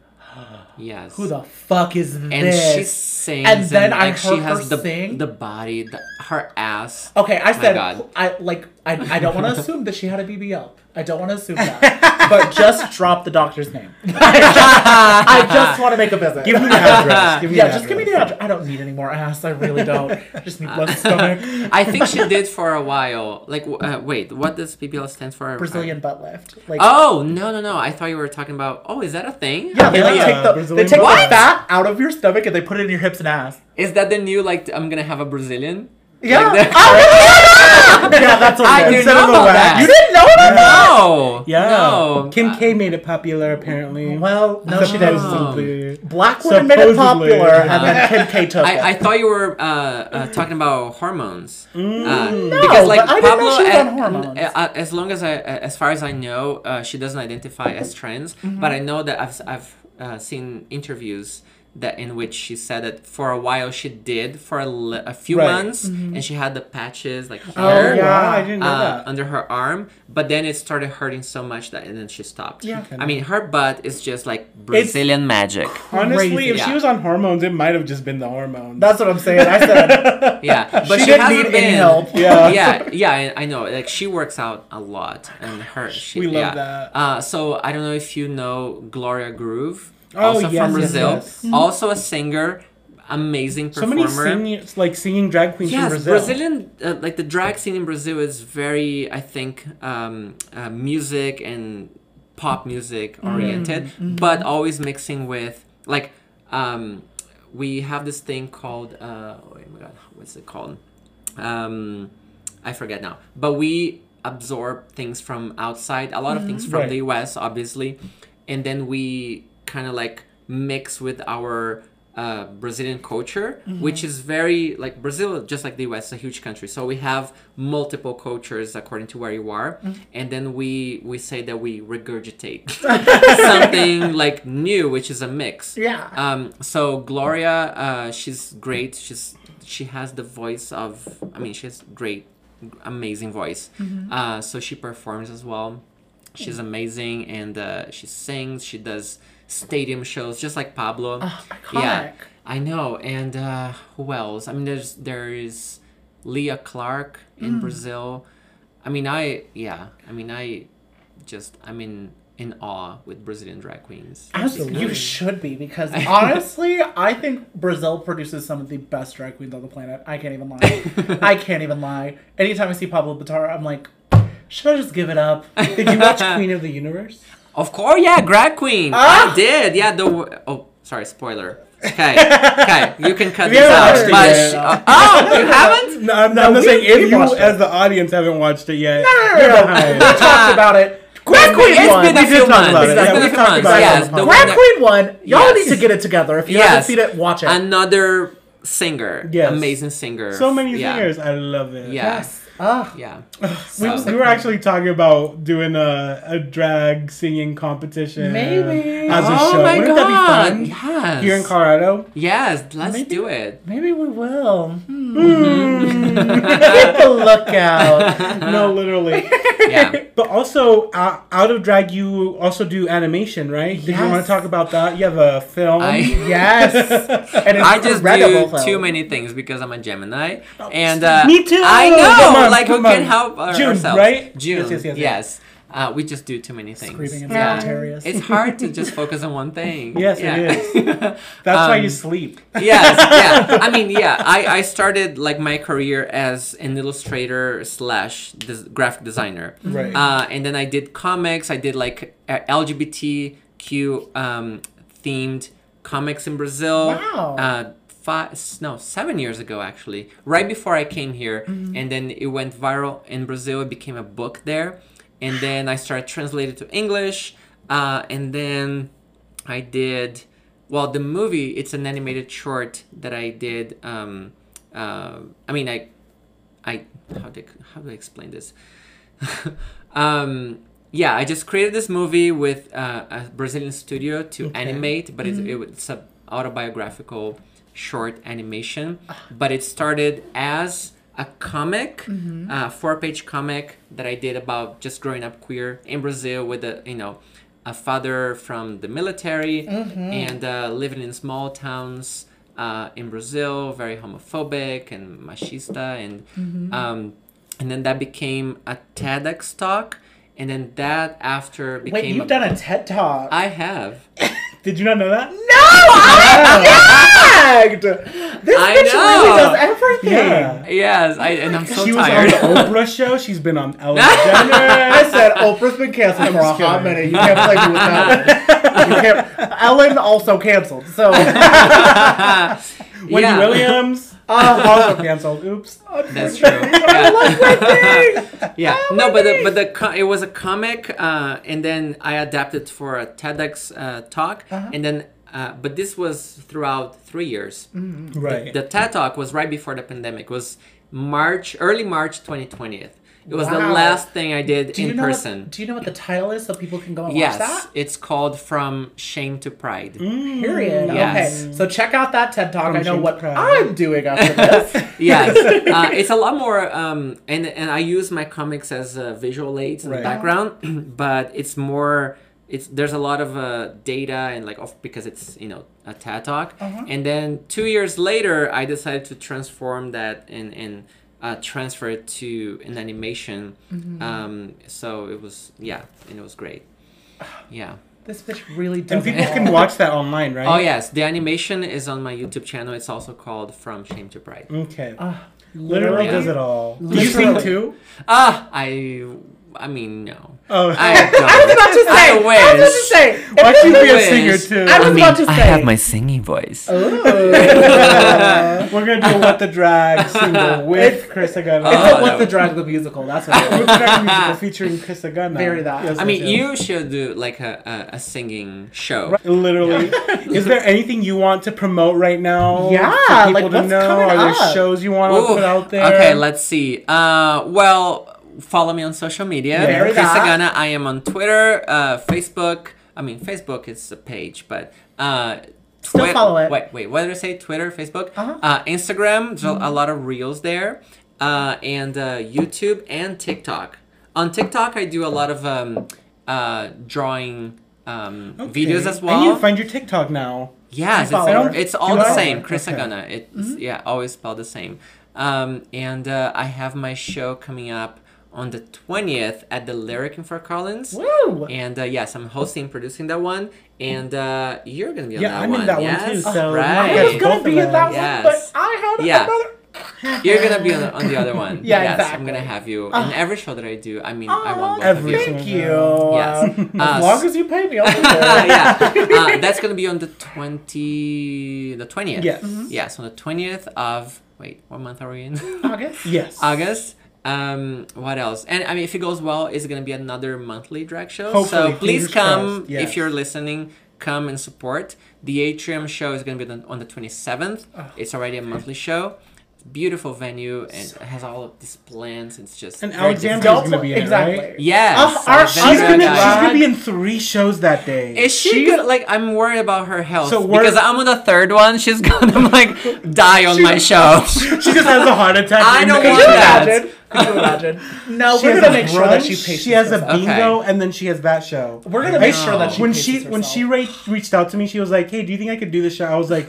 Yes. "Who the fuck is and this?" she sings, And then I like, she heard has her the sing. the body, the, her ass. Okay, I said God. I like I, I don't want to assume that she had a BBL. I don't want to assume that. but just drop the doctor's name. I just, just want to make a visit. Give me the address. Give me yeah, the just give me the address. I don't need any more ass. I really don't. I just need less stomach. I think she did for a while. Like, uh, wait, what does PBL stands for? Brazilian butt lift. Like Oh no no no! I thought you were talking about. Oh, is that a thing? yeah, they like Yeah, take the Brazilian they take butt the fat out of your stomach and they put it in your hips and ass. Is that the new like? I'm gonna have a Brazilian. Yeah. Like the- Oh, yeah, that's what I it do is. know Instead of the about wax. that. You didn't know about that? No. Yeah. No. Kim Uh, K made it popular, apparently. Well, no, she didn't. Supposedly. Black women made it Supposedly. popular, and then Kim K took it. I, I thought you were uh, uh, talking about hormones. Uh, Mm. No, because like but I didn't know Pabllo, she was uh, on hormones. uh, as long as I, uh, as far as I know, uh, she doesn't identify as trans. Mm-hmm. But I know that I've I've uh, seen interviews that in which she said that for a while she did for a, li- a few Right. months, Mm-hmm. and she had the patches like Oh, here. yeah, I didn't know uh, that. under her arm, but then it started hurting so much that and then she stopped. Yeah. I mean her butt is just like Brazilian magic. Honestly, Crazy. if she was on hormones, it might have just been the hormones. That's what I'm saying. I said Yeah, but she, she, didn't hasn't need been. any help. yeah. yeah, yeah, I I know. Like she works out a lot, and her. She, We love yeah. that. Uh, so I don't know if you know Gloria Groove, Oh, also yes, from yes, Brazil, yes. also a singer, amazing performer. So many performer. singing, like singing drag queens Yes, from Brazil. Brazilian, uh, like the drag scene in Brazil is very, I think, um, uh, music and pop music oriented, but always mixing with like um, we have this thing called uh, oh my god, what's it called? Um, I forget now, but we absorb things from outside, a lot of things from Right. the US, obviously, and then we kind of like mix with our uh, Brazilian culture, which is very like Brazil, just like the US, is a huge country. So we have multiple cultures according to where you are, and then we we say that we regurgitate something like new, which is a mix. Yeah. Um, so Gloria, uh, she's great. She's she has the voice of. I mean, she has great, amazing voice. Uh, so she performs as well. She's amazing, and uh, she sings. She does stadium shows, just like Pabllo. Oh, Yeah. I know. And uh, who else? I mean, there's there is Lia Clark in Mm. Brazil. I mean, I yeah. I mean, I just I'm in in awe with Brazilian drag queens. As you should be, because honestly, I think Brazil produces some of the best drag queens on the planet. I can't even lie. I can't even lie. Anytime I see Pabllo Vittar, I'm like, should I just give it up? Did you watch Queen of the Universe? Of course, yeah, drag queen. Ah! I did. Yeah, the w- oh, sorry, spoiler. Okay, okay, you can cut this out. watched But yet. uh, oh, you haven't? No, I'm, No, I'm not we- saying if you, watched it. as the audience, haven't watched it yet. No, you're no, no, we talked about it. Drag Queen It's won. been a We few did talk months. about it. It's Yeah, been we a few talked months. about it Yes, on the the podcast. Drag winner- Queen won. Y'all Yes. need to get it together. If you Yes. haven't seen it, watch it. Another singer. Yes. Amazing singer. So many Yeah. singers. I love it. Yeah. yes. Ah. Yeah. We, So- we were actually talking about doing a, a drag singing competition. Maybe. As a oh show. my Wouldn't god. that be fun? Yes. Here in Colorado? Yes, let's Maybe- do it. Maybe we will. Hmm. Keep a lookout. no, literally. Yeah. But also, uh, out of drag, you also do animation, right? Did you want to talk about that? You have a film. I Yes. And I just do film. too many things because I'm a Gemini, and uh, Me too! I know, Come on, like who come can on. help June, ourselves? right? June, Yes, yes, yes, yes. Uh, we just do too many things. Screaming in yeah. Sagittarius. It's hard to just focus on one thing. Yes, it it is. That's why Um, you sleep. yes, yeah. I mean, yeah. I, I started like my career as an illustrator slash des- graphic designer. Right. Uh, and then I did comics. I did like uh, LGBTQ um, themed comics in Brazil. Wow. Uh, five, no, seven years ago actually, right before I came here, and then it went viral in Brazil. It became a book there, and then I started translating to English, uh, and then I did. Well, the movie it's an animated short that I did. Um, uh, I mean, I, I how do how do I explain this? um, yeah, I just created this movie with uh, a Brazilian studio to animate, but it's, it, it's a autobiographical short animation. But it started as a comic, a four-page comic that I did about just growing up queer in Brazil with a you know a father from the military and uh, living in small towns uh, in Brazil, very homophobic and machista, and um, and then that became a TEDx talk, and then that after became. Wait, you've a- done a TED Talk. I have. Did you not know that? No, I gagged! This I bitch know. really does everything. Yeah. Yes, I and I'm so she tired. was on the Oprah show. She's been on Ellen I said Oprah's been canceled for a just hot minute. You can't play me with that. Ellen also canceled. So Wendy Yeah. Williams uh, also canceled. Oops. That's true. Yeah. yeah. No, but the, but the co- it was a comic, uh, and then I adapted for a TEDx uh, talk, and then. Uh, but this was throughout three years. Right. The TED Talk was right before the pandemic. It was March, early March 2020. It was the last thing I did do you in know person. What, do you know what the title is so people can go and yes, watch that? it's called From Shame to Pride. Period. Yes. Okay. So check out that TED Talk. From I know what I'm doing after this. yes, uh, it's a lot more, um, and and I use my comics as uh, visual aids in Right. the background, but it's more. It's there's a lot of uh, data and like of because it's you know a TED talk, and then two years later I decided to transform that and and uh, transfer it to an animation. Um, so it was yeah, and it was great. Yeah. this bitch really does. And people it can watch that online, right? Oh yes, the animation is on my YouTube channel. It's also called From Shame to Bright. Okay. Ah, Literally yeah. does it all. Do you sing too? Ah, I, I mean no. Oh, I don't. I was about to say. I I, was about to say. why should you be a wish. singer too? I was about to say. I have my singing voice. We're gonna do what the drag single with Krisa Gonna. It's Oh, a What no. the Drag the musical. That's what it With is. the drag musical featuring Krisa Gonna. Very that. Yes, I mean, yes, yes. you should do like a, a, a singing show. Right, Literally. Is there anything you want to promote right now? Yeah, for people like, to what's know? coming Are there up? shows you want to put out there? Okay, let's see. Uh, well, follow me on social media. Very Krisa. Gonna. I am on Twitter, uh, Facebook. I mean, Facebook is a page, but uh, Still follow it. Wait, wait. What did I say? Twitter, Facebook, Uh-huh. uh, Instagram. There's a- a lot of reels there, uh, and uh, YouTube and TikTok. On TikTok, I do a lot of um, uh, drawing um, Okay. videos as I need to well. find your TikTok now. Yes, it's, follow it's all the same. Chris Okay. Agana. It's Mm-hmm. yeah, always spelled the same. Um, and uh, I have my show coming up on the twentieth at the Lyric in Fort Collins. Woo! And uh, yes, I'm hosting, producing that one, and uh, you're gonna be on Yeah, that I'm one. in that one too, so right. I Yes, was gonna be of in that. Yes. one, but I had Yeah. another. You're gonna be on the, on the other one. Yeah, yes, I'm gonna have you in every show that I do. I mean, I want both Every of you. Thank you. Yes. Uh, Uh, as long as you pay me, I'll do it. yeah, uh, that's gonna be on the twenty, the twentieth. Yes. Yes, on the twentieth of wait, what month are we in? August. Yes. August. Um, what else? And I mean, if it goes well, it's gonna be another monthly drag show. Hopefully, so please come yes. if you're listening. Come and support. The Atrium show is gonna be on on the twenty seventh. It's already a monthly show. Beautiful venue and it has all of these plans. It's just And very Alexandra- different. She's gonna be in it, right? Yes, Uh, our- She's gonna, got- she's gonna be in three shows that day. Is she She's- good? Like, I'm worried about her health So because I'm on the third one. She's gonna like die on my show. she just has a heart attack. I in don't the- want Could you that. imagine? Could you imagine? No, She we're gonna a make sure that she brunch, paces She has a bingo, Okay. and then she has that show. We're gonna I- make sure that she when paces she when she re- reached out to me, she was like, "Hey, do you think I could do the show?" I was like,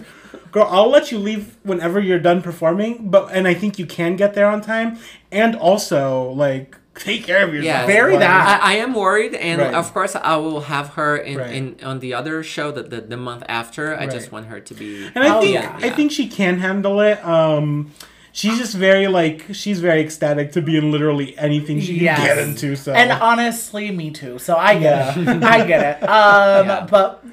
"Girl, I'll let you leave whenever you're done performing, but and I think you can get there on time, and also like take care of yourself." Yes. Very Like, that. I, I am worried, and Right. of course, I will have her in, Right. in on the other show that the, the month after. I just want her to be. And I Oh, think yeah. I think she can handle it. Um, she's just very like she's very ecstatic to be in literally anything she Yes. can get into. So And honestly, me too. So I get Yeah. it. I get it. Um, Yeah. but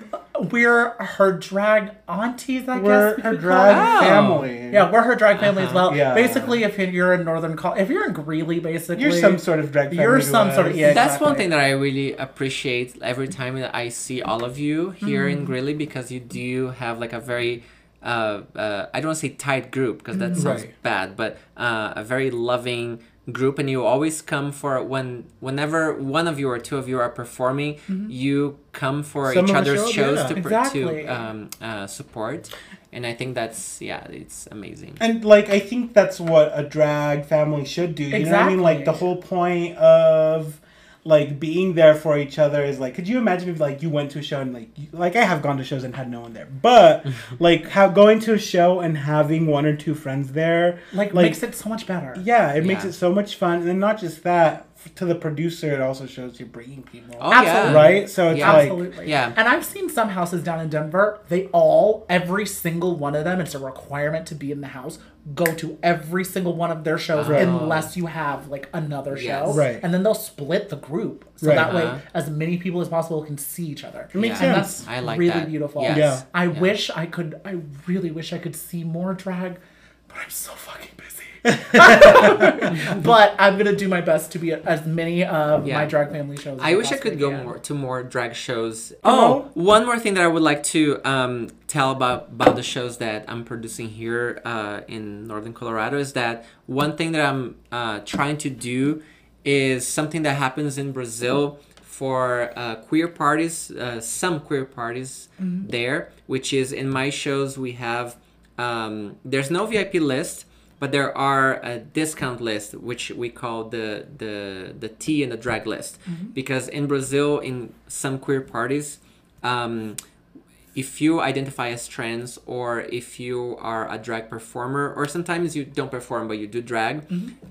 we're her drag aunties. I we're guess her we drag call. Oh. family. Yeah, we're her drag family as Uh-huh. well. Yeah. Basically, if you're in Northern Col, if you're in Greeley, basically, you're some sort of drag. You're family to some sort of- us. yeah. That's one thing that I really appreciate every time that I see all of you here Mm-hmm. in Greeley because you do have like a very, uh, uh, I don't want to say tight group because that sounds Right. bad, but uh, a very loving group, and you always come for when whenever one of you or two of you are performing, you come for Some each other's show shows yeah. to, Exactly. to um, uh, support, and I think that's yeah, it's amazing. And like I think that's what a drag family should do. You know what I mean? Like the whole point of like being there for each other is like could you imagine if like you went to a show and like you, like I have gone to shows and had no one there. But like how going to a show and having one or two friends there like, like makes it so much better. yeah, it makes it so much fun. And then not just that, f- to the producer it also shows you're bringing people. Oh Absolutely. yeah, Right? So it's Yeah. like Absolutely. Yeah. And I've seen some houses down in Denver. They all, every single one of them, it's a requirement to be in the house. Go to every single one of their shows Right. unless you have like another show. Yes. Right. And then they'll split the group. So Right. that way Uh-huh. as many people as possible can see each other. It makes Yeah. And sense. that's I like really that. beautiful. Yes. Yeah. I Yeah. wish I could I really wish I could see more drag, but I'm so fucking busy. but I'm gonna do my best to be at as many of Yeah. my drag family shows. I wish I could go more to more drag shows. Oh. Oh, one more thing that I would like to um, tell about about the shows that I'm producing here uh, in Northern Colorado is that one thing that I'm uh, trying to do is something that happens in Brazil for uh, queer parties, uh, some queer parties there, which is in my shows we have um, there's no VIP list, but there are a discount list which we call the the the T and the drag list. Because in Brazil in some queer parties um, if you identify as trans or if you are a drag performer or sometimes you don't perform but you do drag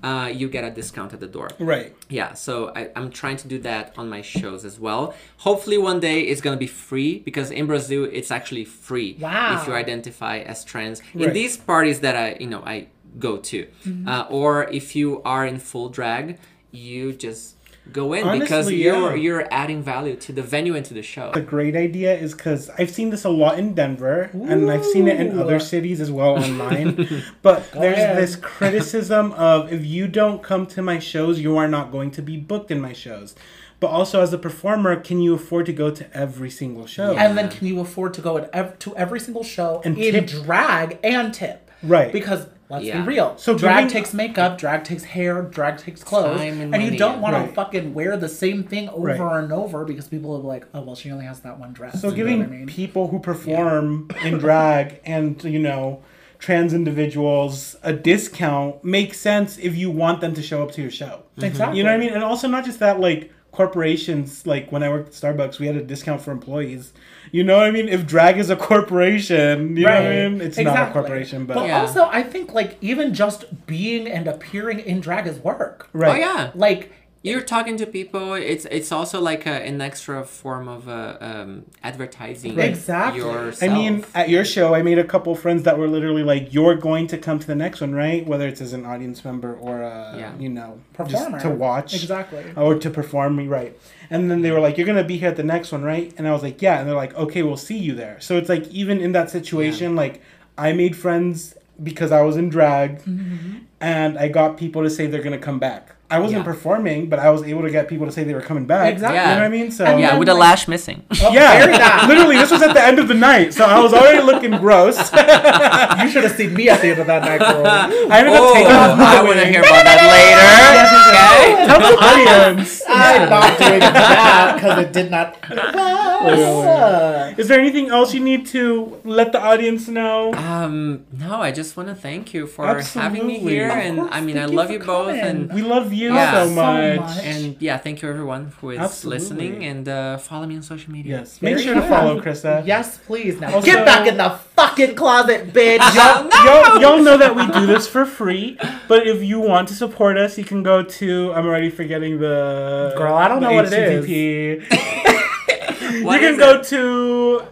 uh, you get a discount at the door. Right. yeah so I, i'm trying to do that on my shows as well. Hopefully one day it's going to be free because in brazil it's actually free Wow. if you identify as trans. In these parties that i you know i go to uh, or if you are in full drag you just go in because you're yeah. you're adding value to the venue and to the show A great idea is because I've seen this a lot in Denver, and I've seen it in other cities as well online. but there's ahead. this criticism of if you don't come to my shows, you are not going to be booked in my shows. But also, as a performer, can you afford to go to every single show? Yeah. And then can you afford to go ev- to every single show And in tip. drag and tip? Right. Because let's Yeah. be real. So drag giving- takes makeup, drag takes hair, drag takes clothes, Time and and, you don't want Right. to fucking wear the same thing over Right. and over because people are like, oh well, she only has that one dress. So You giving I mean? people who perform in drag and you know trans individuals a discount makes sense if you want them to show up to your show. Exactly. You know what I mean? And also not just that like corporations like when I worked at Starbucks, we had a discount for employees. You know what I mean? If drag is a corporation, you know what I mean? It's not a corporation, but But Yeah. also, I think like even just being and appearing in drag is work. right. Oh yeah. Like You're talking to people. It's it's also like a, an extra form of uh, um, advertising. Right. Exactly. Yourself. I mean, at your show, I made a couple friends that were literally like, "You're going to come to the next one, right? Whether it's as an audience member or, uh, Yeah. you know, performer just to watch, exactly. or to perform me, right?" And then they were like, "You're gonna be here at the next one, right?" And I was like, "Yeah." And they're like, "Okay, we'll see you there." So it's like even in that situation, like I made friends because I was in drag, and I got people to say they're gonna come back. I wasn't Yeah. performing, but I was able to get people to say they were coming back. Exactly. You know what I mean? So And yeah, with a like- lash missing. very yeah, bad. literally, this was at the end of the night, so I was already looking gross. you should have seen me at the end of that night, girl. I ended up oh, taking off I want to hear about that later. Okay. Tell the audience. I'm not doing that because it did not. Is there anything else you need to let the audience know? Um, no, I just want to thank you for having me here, Of and course, I mean, thank I love for you both, coming. and We love you Yeah. so So much. much. and yeah, thank you everyone who is Absolutely. listening, and uh, follow me on social media. Yes, make Very sure to follow Krisa. Yes, please. Now Also- get back in the fucking closet, bitch. Y'all, y'all, y'all know that we do this for free, but if you want to support us, you can go to. I'm already forgetting the. Girl, I don't know what it is. You can go it? to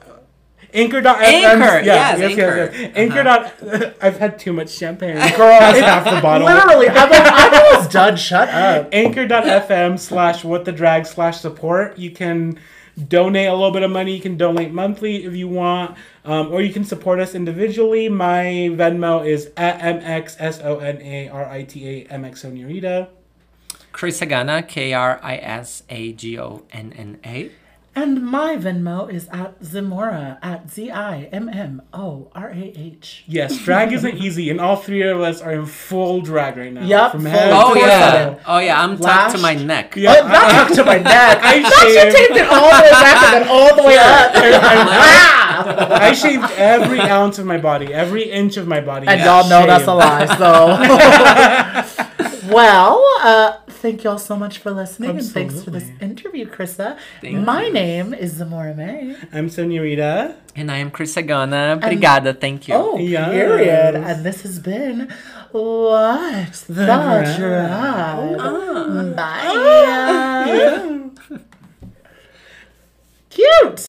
Anchor.fm. Anchor, Yeah, yes, yes, Anchor. yes, yes. Uh-huh. Anchor. dot- I've had too much champagne. Girl, that's half the bottle. Literally, I'm like, I'm almost done. Shut up. anchor.fm slash what the drag slash support you can donate a little bit of money you can donate monthly if you want um, or you can support us individually my venmo is at mxsonarita mxonurita Krisa Gonna, K R I S A G O N N A. And my Venmo is at Zimmorah at Z I M M O R A H. yes drag isn't easy and all three of us are in full drag right now Yup, from head Oh to Of course I yeah, do. oh yeah, I'm tucked to my neck. Yeah. Oh, not tucked to my neck. I Not you shaved- taped it all the way back and then all the way up. Ah! I shaved every ounce of my body, every inch of my body. And is y'all know that's a lie, so. well, uh, thank y'all so much for listening and thanks for this interview, Krisa. Thank My name is Zimmorah May. I'm Soña Senorita. And I am Krisa Gonna. Obrigada, thank you. Oh, Yes. period. And this has been What the, Drag. Drag. Bye. Cute.